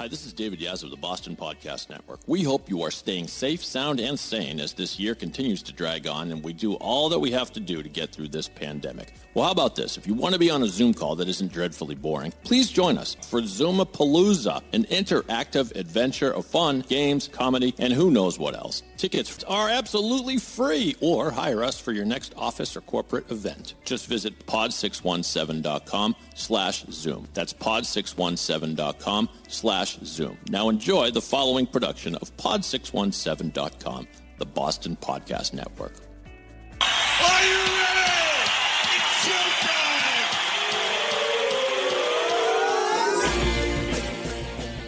Hi, this is David Yaz of the Boston Podcast Network. We hope you are staying safe, sound, and sane as this year continues to drag on and we do all that we have to do to get through this pandemic. Well, how about this? If you want to be on a Zoom call that isn't dreadfully boring, please join us for Zoomapalooza, an interactive adventure of fun, games, comedy, and who knows what else. Tickets are absolutely free or hire us for your next office or corporate event. Just visit pod617.com slash Zoom. That's pod617.com slash Zoom. Now enjoy the following production of pod617.com, the Boston Podcast Network. Are you ready? It's showtime!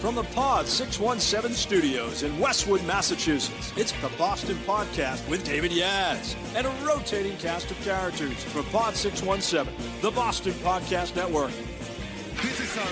From the Pod 617 studios in Westwood, Massachusetts, it's the Boston Podcast with David Yaz and a rotating cast of characters from Pod 617, the Boston Podcast Network. This is our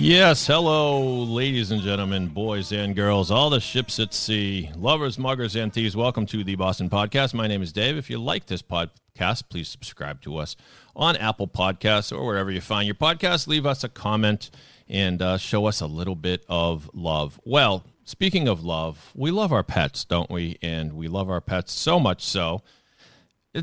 Yes, hello, ladies and gentlemen, boys and girls, all the ships at sea, lovers, muggers, and thieves. Welcome to the Boston Podcast. My name is Dave. If you like this podcast, please subscribe to us on Apple Podcasts or wherever you find your podcast. Leave us a comment and uh, show us a little bit of love. Well, speaking of love, we love our pets, don't we? And we love our pets so much so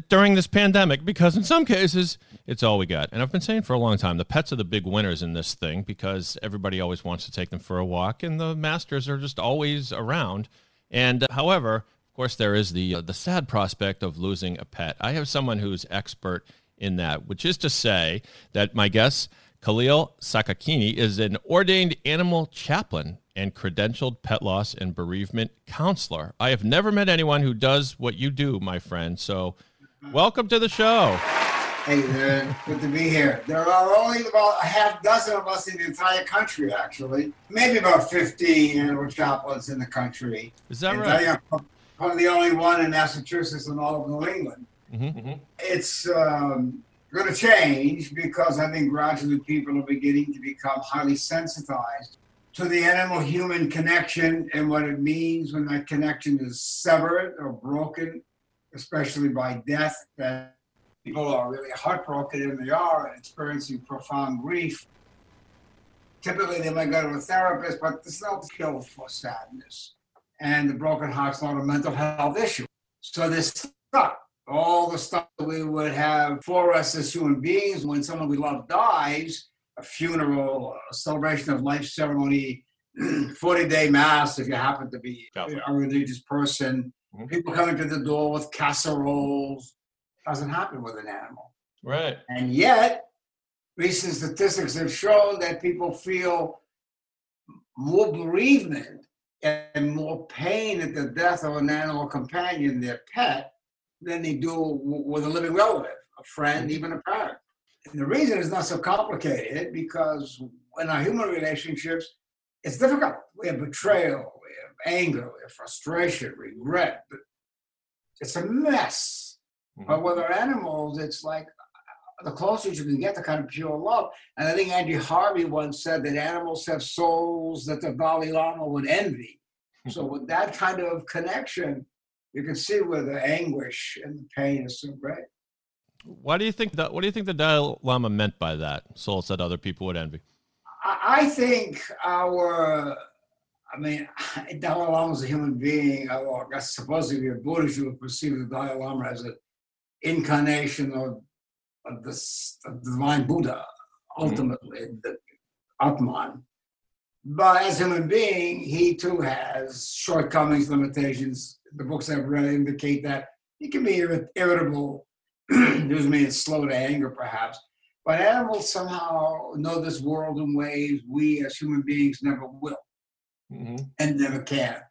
during this pandemic because in some cases it's all we got. And i've been saying for a long time the pets are the big winners in this thing because everybody always wants to take them for a walk and the masters are just always around. And uh, however of course there is the uh, the sad prospect of losing a pet. I have someone who's expert in that which is to say that my guest Kaleel Sakakeeny is an ordained animal chaplain and credentialed pet loss and bereavement counselor. I have never met anyone who does what you do my friend. So Welcome to the show. Hey there, good to be here. There are only about a half dozen of us in the entire country, actually. Maybe about 50 animal chaplains in the country. Is that And right? I am probably the only one in Massachusetts and all of New England. Mm-hmm. It's um, going to change because I think gradually people are beginning to become highly sensitized to the animal human connection and what it means when that connection is severed or broken, especially by death. That people are really heartbroken and they are and experiencing profound grief. Typically, they might go to a therapist, but there's no pill for sadness. And the broken heart's not a mental health issue. So they're stuck. All the stuff that we would have for us as human beings when someone we love dies, a funeral, a celebration of life ceremony, 40 day mass if you happen to be a religious person, Mhm. people coming to the door with casseroles. Doesn't happen with an animal. Right. And yet, recent statistics have shown that people feel more bereavement and more pain at the death of an animal companion, their pet, than they do with a living relative, a friend, even a parent. And the reason is not so complicated because in our human relationships, it's difficult. We have betrayal, we have anger, we have frustration, regret. But it's a mess. Mm-hmm. But with our animals, it's like uh, the closest you can get to kind of pure love. And I think Andy Harvey once said that animals have souls that the Dalai Lama would envy. Mm-hmm. So with that kind of connection, you can see where the anguish and the pain is so great. Why do you think that? What do you think the Dalai Lama meant by that? Souls that other people would envy. I, think our, I mean, Dalai Lama is a human being. I, well, I guess supposedly a Buddhist, you would perceive the Dalai Lama as an incarnation of, of the of the divine Buddha, mm-hmm. ultimately, the Atman. But as a human being, he too has shortcomings, limitations. The books I've read indicate that he can be irrit- irritable, excuse me, and slow to anger, perhaps. But animals somehow know this world in ways we as human beings never will Mm-hmm. and never can.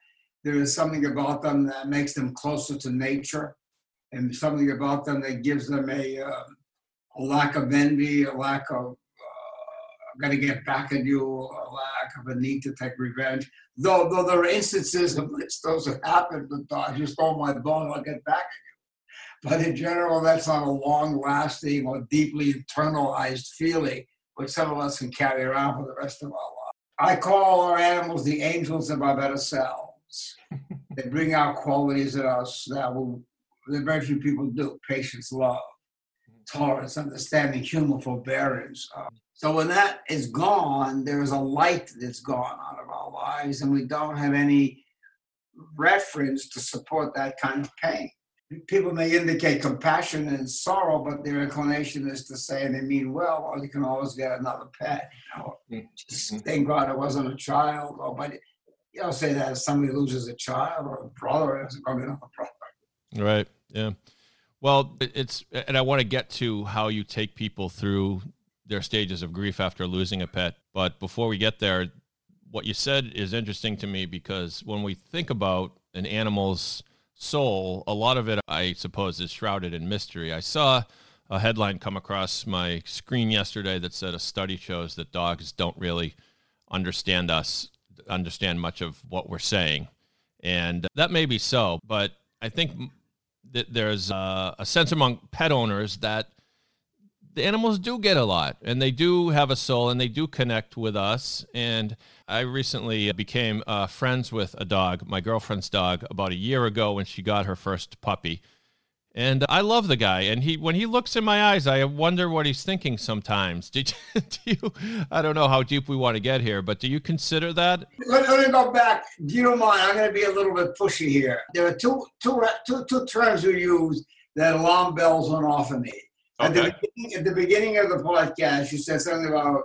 There is something about them that makes them closer to nature, and something about them that gives them a, uh, a lack of envy, a lack of uh, I'm gonna get back at you, a lack of a need to take revenge. Though, though there are instances in which those have happened, but I just stole my bone, I'll get back at. But in general, that's not a long-lasting or deeply internalized feeling, which some of us can carry around for the rest of our lives. I call our animals the angels of our better selves. they bring out qualities in us that, will, that very few people do patience, love. tolerance, understanding, humor, forbearance. So when that is gone, there is a light that's gone out of our lives, and we don't have any reference to support that kind of pain. People may indicate compassion and sorrow, but their inclination is to say, and they mean well, well, you can always get another pet. You know, just mm-hmm. thank God I wasn't a child. Or, but you don't say that if somebody loses a child or a brother, it's probably not a brother. Right. Yeah. Well, it's, and I want to get to how you take people through their stages of grief after losing a pet. But before we get there, what you said is interesting to me because when we think about an animal's soul, a lot of it, I suppose, is shrouded in mystery. I saw a headline come across my screen yesterday that said a study shows that dogs don't really understand us, understand much of what we're saying. And that may be so, but I think that there's uh, a sense among pet owners that the animals do get a lot and they do have a soul and they do connect with us. And I recently became uh, friends with a dog, my girlfriend's dog, about a year ago when she got her first puppy. And I love the guy. And he, when he looks in my eyes, I wonder what he's thinking sometimes. Did you, do you, I don't know how deep we want to get here, but do you consider that? Let, let me go back. Do you mind? I'm going to be a little bit pushy here. There are two, two, two, two terms you use that alarm bells went off in me. At, the beginning, at the beginning of the podcast, you said something about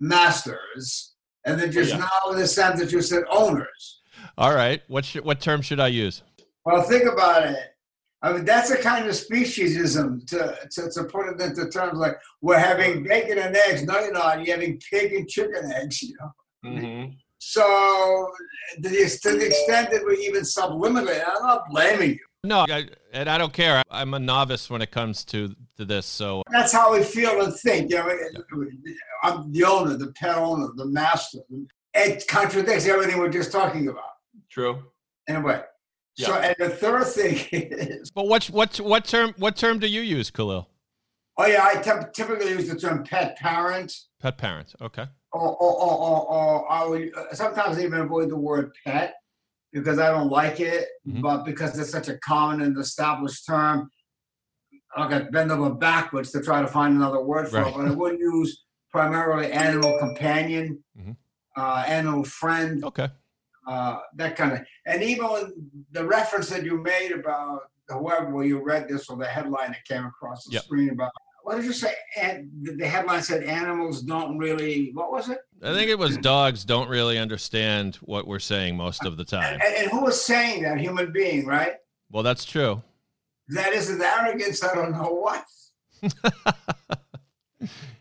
masters, and then just oh, Yeah. now in the sentence that you said owners. All right. What, should, what term should I use? Well, think about it. I mean, that's a kind of speciesism to, to, to put it into terms like we're having bacon and eggs. No, you're not. You're having pig and chicken eggs. You know. Mm-hmm. So, to the, to the extent that we even subliminally, I'm not blaming you. No, I, and I don't care. I'm a novice when it comes to, to this. So That's how we feel and think. You know, I'm the owner, the pet owner, the master. It contradicts everything we're just talking about. true. Anyway, Yeah. so and the third thing is, But what what what term what term do you use, Kaleel? oh yeah, I typically use the term pet parent. Pet parent. Okay. or, or, or, or, or I would uh, sometimes even avoid the word pet because I don't like it, Mhm. but because it's such a common and established term, I'll get bend over backwards to try to find another word for Right. it. But I would use primarily animal companion, Mhm. uh, animal friend, Okay. uh, that kind of. And even the reference that you made about whoever well, you read this or the headline that came across the Yep. screen about. What did you say? The headline said animals don't really. What was it? I think it was dogs don't really understand what we're saying most of the time. And, and who was saying that? Human being, right? Well, that's true. That isn't arrogance. I don't know what.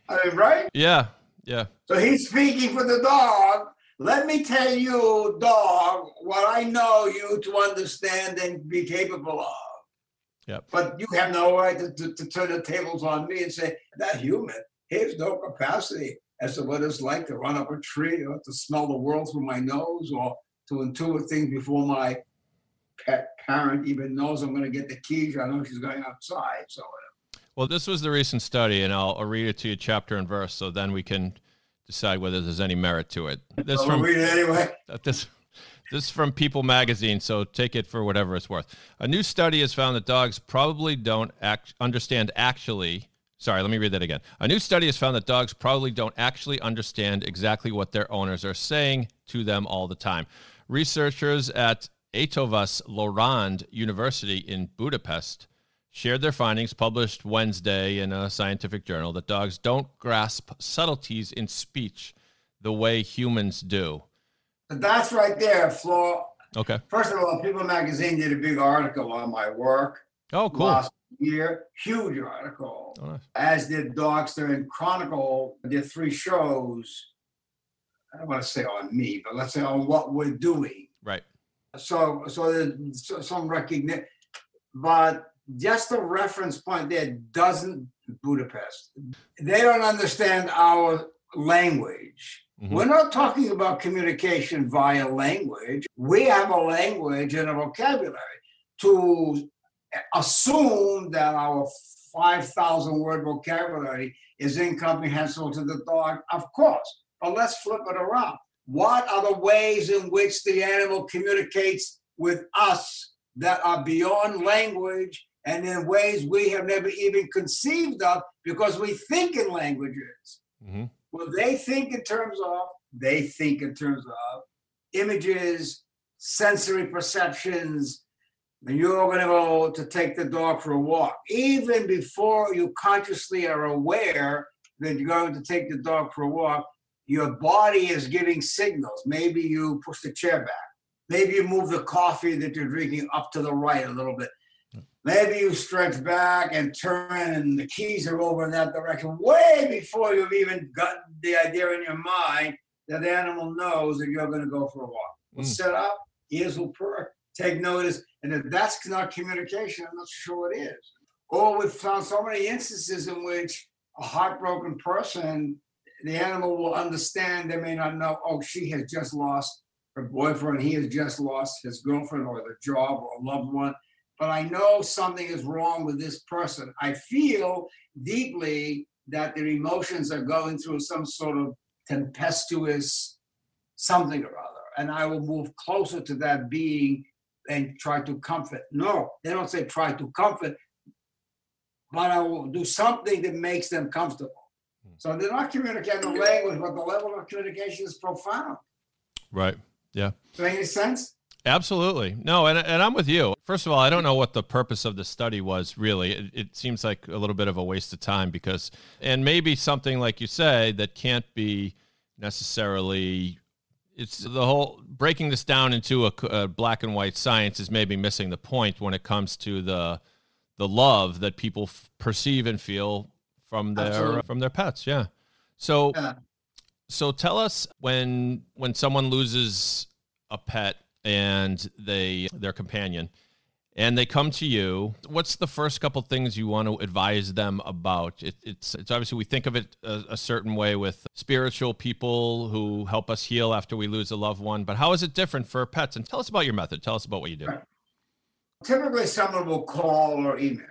I mean, right? Yeah. Yeah. So he's speaking for the dog. Let me tell you, dog, what I know you to understand and be capable of. Yep. But you have no right to, to, to turn the tables on me and say, that human, he has no capacity as to what it's like to run up a tree or to smell the world through my nose or to intuit things before my pet parent even knows I'm going to get the keys. I know she's going outside. So Well, this was the recent study, and I'll, I'll read it to you chapter and verse, so then we can decide whether there's any merit to it. This I'll from read it anyway. This this is from People magazine, so take it for whatever it's worth. A new study has found that dogs probably don't act, understand actually. Sorry, let me read that again. A new study has found that dogs probably don't actually understand exactly what their owners are saying to them all the time. Researchers at Eötvös Loránd University in Budapest shared their findings published Wednesday in a scientific journal that dogs don't grasp subtleties in speech the way humans do. That's right there, Flo. Okay. First of all, People Magazine did a big article on my work Oh, cool. last year. Huge article. Oh, nice. As did Dogster and Chronicle did three shows. I don't want to say on me, but let's say on what we're doing. Right. So, so there's so- some recognition, but just a reference point there doesn't Budapest. They don't understand our language. Mhm. We're not talking about communication via language. We have a language and a vocabulary. To assume that our 5,000 word vocabulary is incomprehensible to the dog, of course. But let's flip it around. What are the ways in which the animal communicates with us that are beyond language and in ways we have never even conceived of because we think in languages. hmm Well, they think in terms of, they think in terms of images, sensory perceptions. And you're going to go to take the dog for a walk. Even before you consciously are aware that you're going to take the dog for a walk, your body is giving signals. Maybe you push the chair back. Maybe you move the coffee that you're drinking up to the right a little bit. Maybe you stretch back and turn, and the keys are over in that direction, way before you've even gotten the idea in your mind that the animal knows that you're going to go for a walk. We'll Mm. set up, ears will perk, take notice, and if that's not communication, I'm not sure what is. Or we've found so many instances in which a heartbroken person, the animal will understand, they may not know, oh, she has just lost her boyfriend, he has just lost his girlfriend or the job or a loved one but I know something is wrong with this person. I feel deeply that their emotions are going through some sort of tempestuous something or other. And I will move closer to that being and try to comfort. No, they don't say try to comfort, but I will do something that makes them comfortable. Hmm. So they're not communicating the language, but the level of communication is profound. Right. Yeah. Does that make any sense? Absolutely. No, and, and I'm with you. First of all, I don't know what the purpose of the study was really. It, it seems like a little bit of a waste of time because, and maybe something like you say that can't be necessarily, it's the whole breaking this down into a black and white science is maybe missing the point when it comes to the, the love that people f- perceive and feel from their, Absolutely. from their pets. Yeah. So, Yeah. so tell us when when someone loses a pet and they their companion and they come to you what's the first couple things you want to advise them about it, it's it's obviously we think of it a, a certain way with spiritual people who help us heal after we lose a loved one but how is it different for pets and tell us about your method tell us about what you do Right. typically someone will call or email.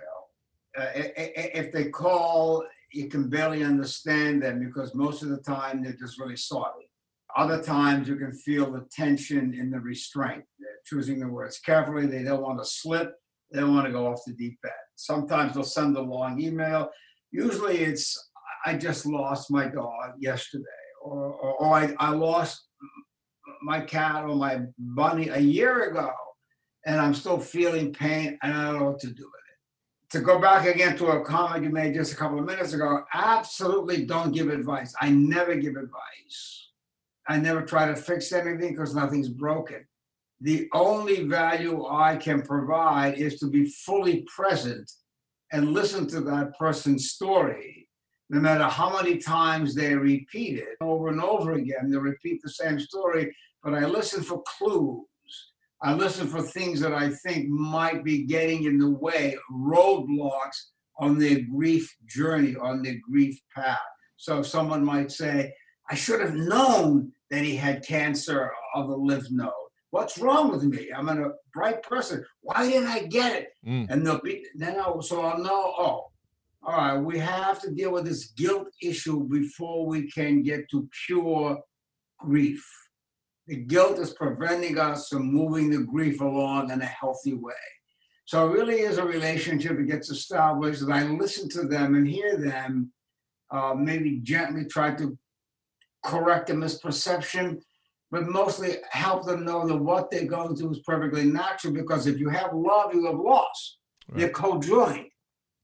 Uh, if they call, you can barely understand them because most of the time they're just really sorry. Other times you can feel the tension in the restraint. They're choosing the words carefully. They don't want to slip. They don't want to go off the deep end. Sometimes they'll send a long email. Usually it's, I just lost my dog yesterday, or, or, or I, I lost my cat or my bunny a year ago and I'm still feeling pain and I don't know what to do with it. To go back again to a comment you made just a couple of minutes ago, absolutely don't give advice. I never give advice. I never try to fix anything because nothing's broken. The only value I can provide is to be fully present and listen to that person's story, no matter how many times they repeat it over and over again. They repeat the same story, but I listen for clues. I listen for things that I think might be getting in the way, roadblocks on their grief journey, on their grief path. So someone might say, I should have known that he had cancer of the lymph node. What's wrong with me? I'm a bright person. Why didn't I get it? Mm. And they'll be then I'll so I'll know, oh, all right, we have to deal with this guilt issue before we can get to pure grief. The guilt is preventing us from moving the grief along in a healthy way. So it really is a relationship that gets established, and I listen to them and hear them, uh, maybe gently try to correct a misperception, but mostly help them know that what they're going through is perfectly natural because if you have love, you have loss. They're co-joined.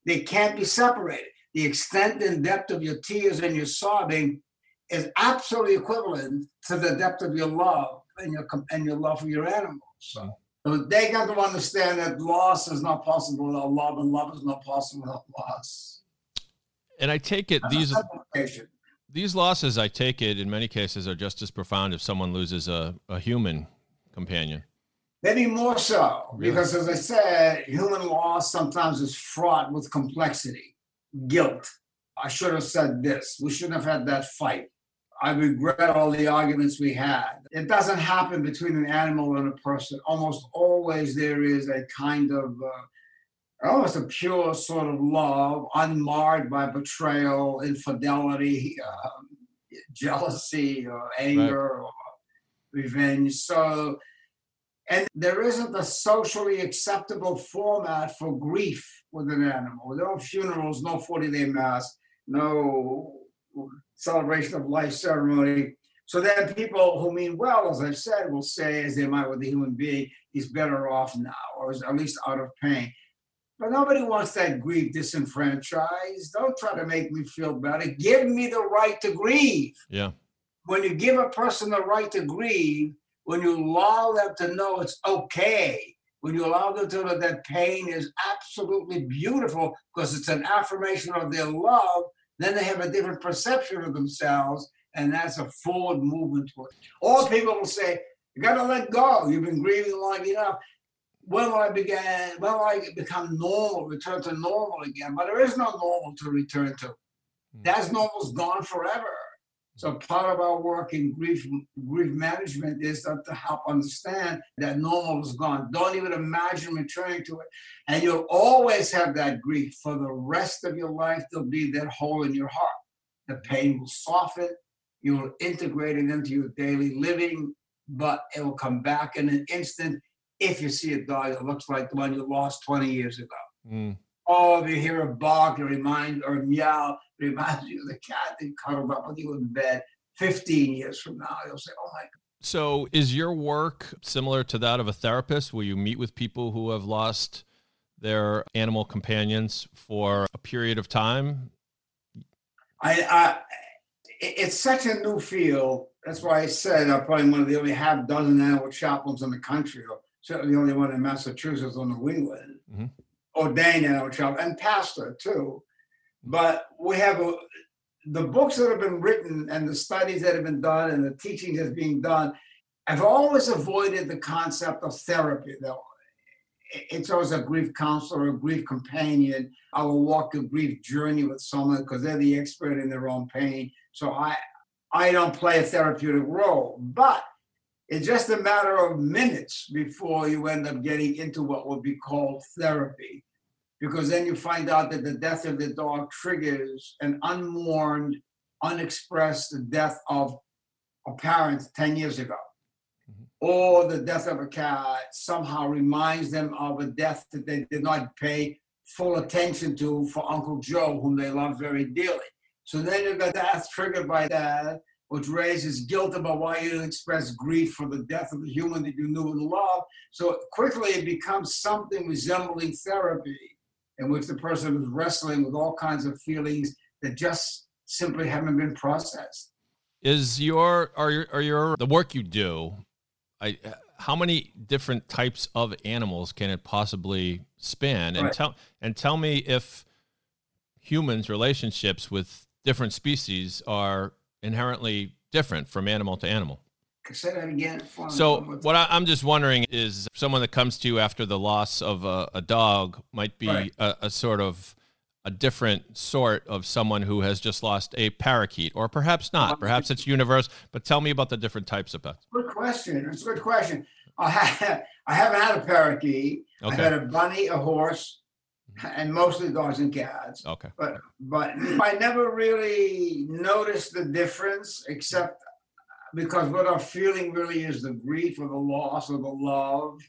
They can't be separated. The extent and depth of your tears and your sobbing is absolutely equivalent to the depth of your love and your and your love for your animals. So, so they got to understand that loss is not possible without love, and love is not possible without loss. and i take it these Separation. These losses i take it in many cases are just as profound if someone loses a, a human companion Maybe more so, Really? because as I said, human loss sometimes is fraught with complexity, guilt. I should have said this. We shouldn't have had that fight. I regret all the arguments we had. It doesn't happen between an animal and a person. Almost always there is a kind of, uh, almost a pure sort of love, unmarred by betrayal, infidelity, um, jealousy, or anger, or revenge. So And there isn't a socially acceptable format for grief with an animal. No funerals, no 40 day mass, no celebration of life ceremony. So then people who mean well, as I've said, will say, as they might with a human being, he's better off now, or is at least out of pain. But nobody wants that grief disenfranchised. Don't try to make me feel better. Give me the right to grieve. Yeah. When you give a person the right to grieve, when you allow them to know it's okay, when you allow them to know that pain is absolutely beautiful because it's an affirmation of their love, then they have a different perception of themselves, and that's a forward movement. Or people will say, "You got to let go. You've been grieving long enough." When will I begin? When will I become normal? Return to normal again? But there is no normal to return to. Hmm. That's normal's gone forever. So part of our work in grief grief management is to, to help understand that normal is gone. Don't even imagine returning to it. And you'll always have that grief for the rest of your life. There'll be that hole in your heart. The pain will soften. You'll integrate it into your daily living, but it will come back in an instant if you see a dog that looks like the one you lost 20 years ago. Mm. Oh, if you hear a bark, it reminds or a meow, it reminds you of the cat that cuddled up with you in bed 15 years from now. You'll say, oh my God. So, is your work similar to that of a therapist where you meet with people who have lost their animal companions for a period of time? I, I it's such a new field. That's why I said I'm probably one of the only half dozen animal chaplains in the country, or certainly the only one in Massachusetts or New England, Mhm. ordained animal chaplain and pastor too. But we have a, the books that have been written and the studies that have been done and the teaching that's being done. I've always avoided the concept of therapy, though. It's always a grief counselor, a grief companion. I will walk a grief journey with someone because they're the expert in their own pain. So I, I don't play a therapeutic role, but it's just a matter of minutes before you end up getting into what would be called therapy. Because then you find out that the death of the dog triggers an unmourned, unexpressed death of a parent 10 years ago. Mm-hmm. Or the death of a cat somehow reminds them of a death that they did not pay full attention to for Uncle Joe, whom they love very dearly. So then you've got that triggered by that, which raises guilt about why you didn't express grief for the death of the human that you knew and loved. So quickly it becomes something resembling therapy, in which the person is wrestling with all kinds of feelings that just simply haven't been processed. Is your are your are your the work you do? I how many different types of animals can it possibly span? And Right. tell and tell me if humans' relationships with different species are inherently different from animal to animal. Say that again. So what I, I'm just wondering is someone that comes to you after the loss of a, a dog might be Right. a, a sort of a different sort of someone who has just lost a parakeet, or perhaps not. Perhaps it's universe. But tell me about the different types of pets. Good question. It's a good question. I, ha- I haven't had a parakeet. I Okay. had a bunny, a horse, and mostly dogs and cats. Okay. But but I never really noticed the difference, except because what I'm feeling really is the grief or the loss or the love,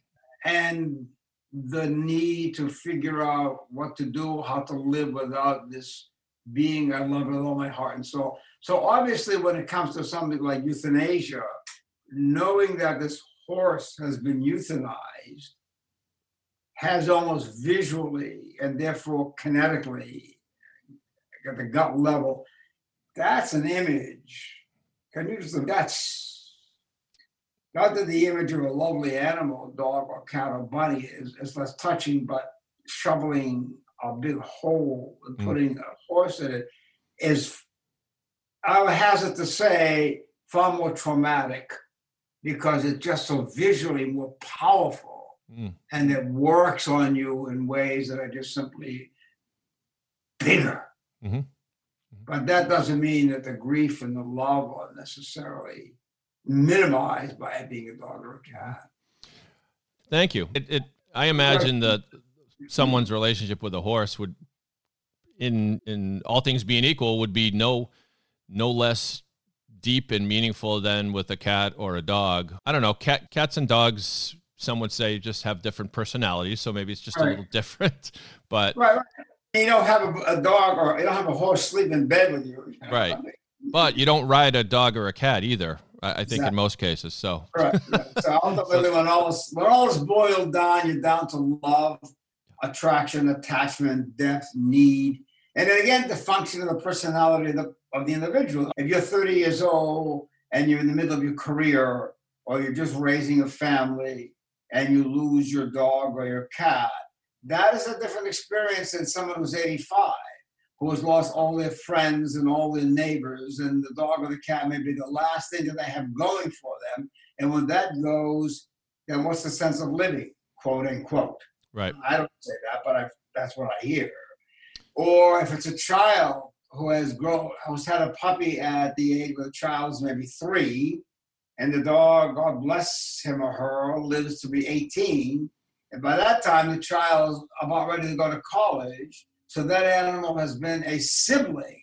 and the need to figure out what to do, how to live without this being I love with all my heart and soul. So obviously, when it comes to something like euthanasia, knowing that this horse has been euthanized has almost visually and therefore kinetically at the gut level, that's an image. Can you just that's not that the image of a lovely animal, dog or cat or bunny is, is less touching, but shoveling a big hole and Mm. putting a horse in it is I would hazard to say far more traumatic because it's just so visually more powerful Mm. and it works on you in ways that are just simply bigger. Mhm. But that doesn't mean that the grief and the love are necessarily minimized by being a dog or a cat. Thank you. It, it I imagine that someone's relationship with a horse would, in in all things being equal, would be no no less deep and meaningful than with a cat or a dog. I don't know. Cat cats and dogs some would say you just have different personalities, so maybe it's just a little different. But Right, right. You don't have a, a dog or you don't have a horse sleep in bed with you. Right. but you don't ride a dog or a cat either. I, I think in most cases. So Right. right. So ultimately, when all is when all is boiled down, you're down to love, attraction, attachment, depth, need, and then again the function of the personality of the, of the individual. If you're 30 years old and you're in the middle of your career, or you're just raising a family, and you lose your dog or your cat, that is a different experience than someone who's 85 who has lost all their friends and all their neighbors, and the dog or the cat may be the last thing that they have going for them. And when that goes, then what's the sense of living, quote unquote? right. I don't say that, but I, that's what I hear. Or if it's a child who has grown, who's had a puppy at the age where the child's maybe three, and the dog, God bless him or her, lives to be 18, and by that time the child's about ready to go to college, so that animal has been a sibling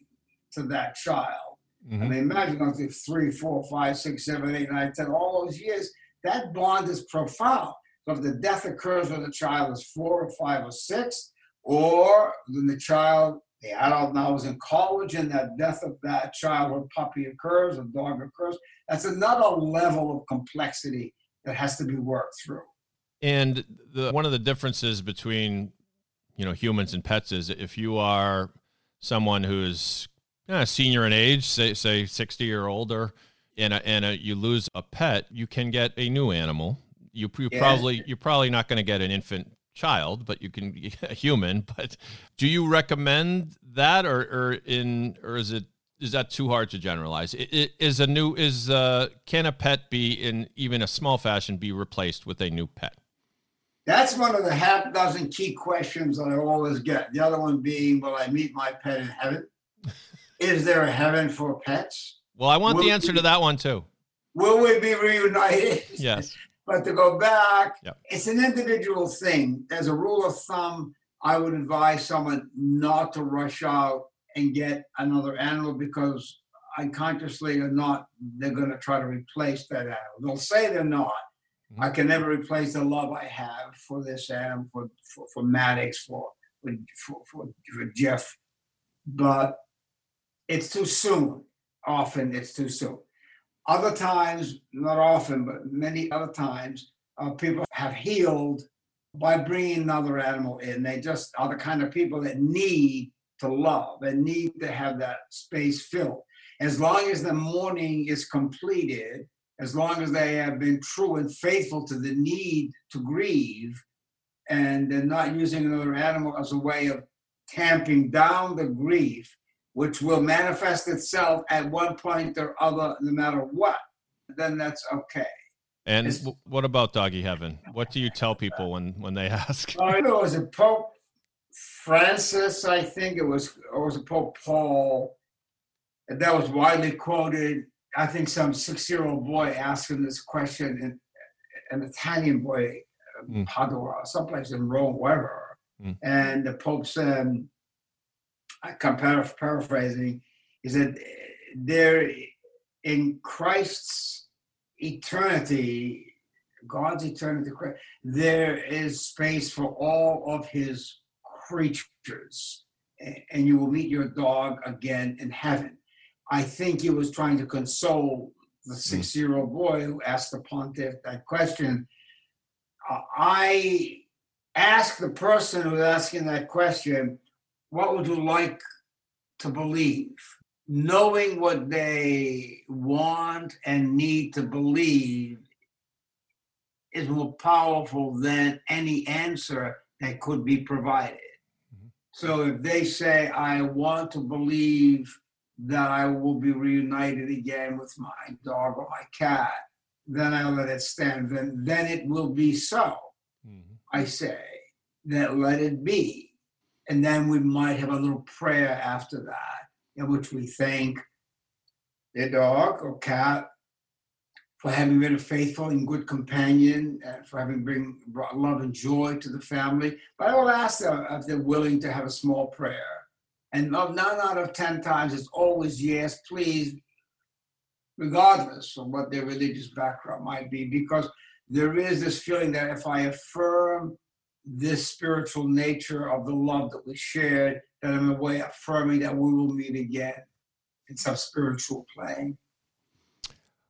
to that child. I Mhm. mean, imagine going through three, four, five, six, seven, eight, nine, ten, all those years. That bond is profound. So if the death occurs when the child is four or five or six, or when the child, the adult now is in college and that death of that childhood puppy occurs, or dog occurs, that's another level of complexity that has to be worked through. And the one of the differences between you know humans and pets is if you are someone who's uh, senior in age, say say sixty or older, and a, and a, you lose a pet, you can get a new animal. You, you Yeah. probably you're probably not going to get an infant child, but you can a human. But do you recommend that, or or in or is it is that too hard to generalize? Is a new is uh, can a pet be in even a small fashion be replaced with a new pet? That's one of the half dozen key questions that I always get. The other one being, will I meet my pet in heaven? Is there a heaven for pets? Well, I want the answer we- to that one too. Will we be reunited? Yes. But to go back, Yep. it's an individual thing. As a rule of thumb, I would advise someone not to rush out and get another animal because unconsciously or not, they're going to try to replace that animal. They'll say they're not. I mm-hmm. can never replace the love I have for this animal, for, for, for Maddox, for, for, for, for Jeff. But it's too soon. Often it's too soon. Other times, not often, but many other times, uh, people have healed by bringing another animal in. They just are the kind of people that need to love and need to have that space filled. As long as the mourning is completed, as long as they have been true and faithful to the need to grieve, and they're not using another animal as a way of tamping down the grief, which will manifest itself at one point or other, no matter what, then that's okay. And It's- what about doggy heaven? What do you tell people when when they ask? I know it was a Pope Francis, I think it was, or was it Pope Paul? And that was widely quoted. I think some six-year-old boy asked him this question, and an Italian boy, Mm. Padua, someplace in Rome, wherever. Mm. And the Pope said, I come paraph- paraphrasing, he said, there in Christ's eternity, God's eternity, there is space for all of his creatures, and you will meet your dog again in heaven. I think he was trying to console the six year old boy who asked the pontiff that question. Uh, I asked the person who was asking that question, What would you like to believe? Knowing what they want and need to believe is more powerful than any answer that could be provided. Mhm. So if they say, I want to believe that I will be reunited again with my dog or my cat, then I let it stand. Then, then it will be so. Mhm. I say that let it be. And then we might have a little prayer after that in which we thank the dog or cat for having been a faithful and good companion and for having bring, brought love and joy to the family. But I will ask them if they're willing to have a small prayer. And of nine out of 10 times, it's always yes, please, regardless of what their religious background might be, because there is this feeling that if I affirm this spiritual nature of the love that we shared, that in a way affirming that we will meet again in some spiritual plane.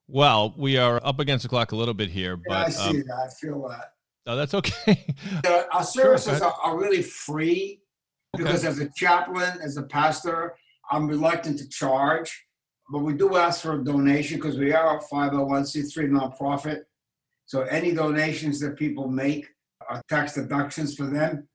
Well, we are up against the clock a little bit here, Yeah, I but see um, that. I feel that. no, that's okay. Uh, our Sure, services go are, are really free Okay. because as a chaplain, as a pastor, I'm reluctant to charge, but we do ask for a donation because we are a 501c3 nonprofit. So any donations that people make are tax deductions for them.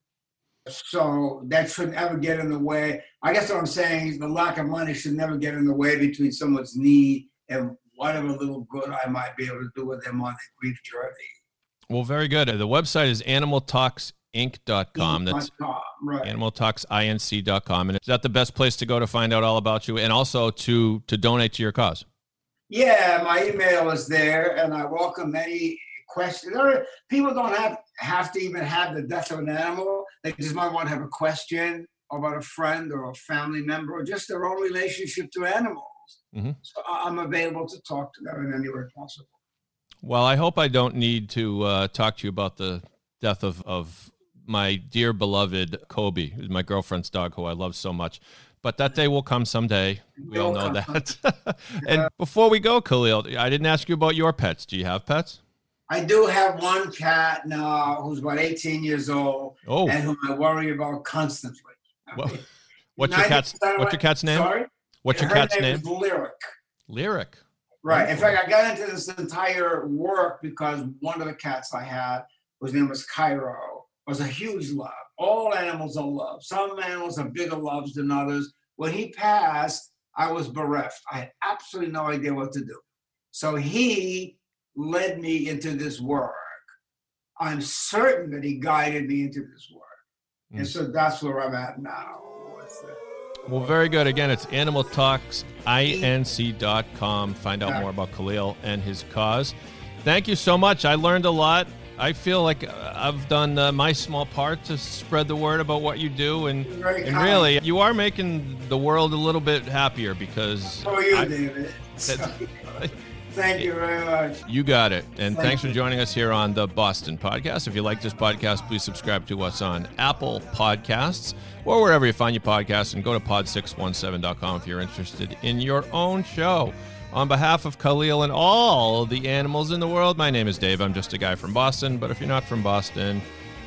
So that shouldn't ever get in the way. I guess what I'm saying is the lack of money should never get in the way between someone's need and whatever little good I might be able to do with them on their grief journey. well, very good. Uh, the website is animaltalksinc.com. That's right. animaltalksinc.com. And is that the best place to go to find out all about you and also to to donate to your cause? Yeah, my email is there, and I welcome any are- People don't have have to even have the death of an animal. They just might want to have a question about a friend or a family member or just their own relationship to animals. Mhm. So I'm available to talk to them in any way possible. Well, I hope I don't need to uh, talk to you about the death of, of my dear beloved Kobe, my girlfriend's dog, who I love so much. But that day will come someday. We all know come that. and before we go, Kaleel, I didn't ask you about your pets. Do you have pets? I do have one cat now who's about 18 years old Oh, and whom I worry about constantly. Well, what's your cat's 90% What's your cat's name? Sorry? What's your Her cat's name name? Lyric. Lyric. Right. In fact, I got into this entire work because one of the cats I had, whose name was Cairo, was a huge love. All animals are loved. Some animals are bigger loves than others. When he passed, I was bereft. I had absolutely no idea what to do. So he led me into this work. I'm certain that he guided me into this work. And Mm. so that's where I'm at now. Well, very good. Again, it's animaltalksinc.com. Find out more about Kaleel and his cause. Thank you so much. I learned a lot. I feel like uh, I've done uh, my small part to spread the word about what you do, and and really, you are making the world a little bit happier because So are you, I- David. Thank you very much. you got it. And Thank thanks for joining us here on the Boston Podcast. If you like this podcast, please subscribe to us on Apple Podcasts or wherever you find your podcasts and go to pod617.com if you're interested in your own show. On behalf of Kaleel and all the animals in the world, my name is Dave. I'm just a guy from Boston, but if you're not from Boston,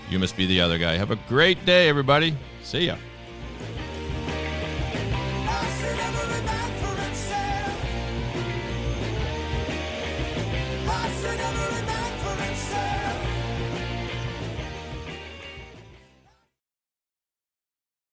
you must be the other guy. Have a great day, everybody. See ya.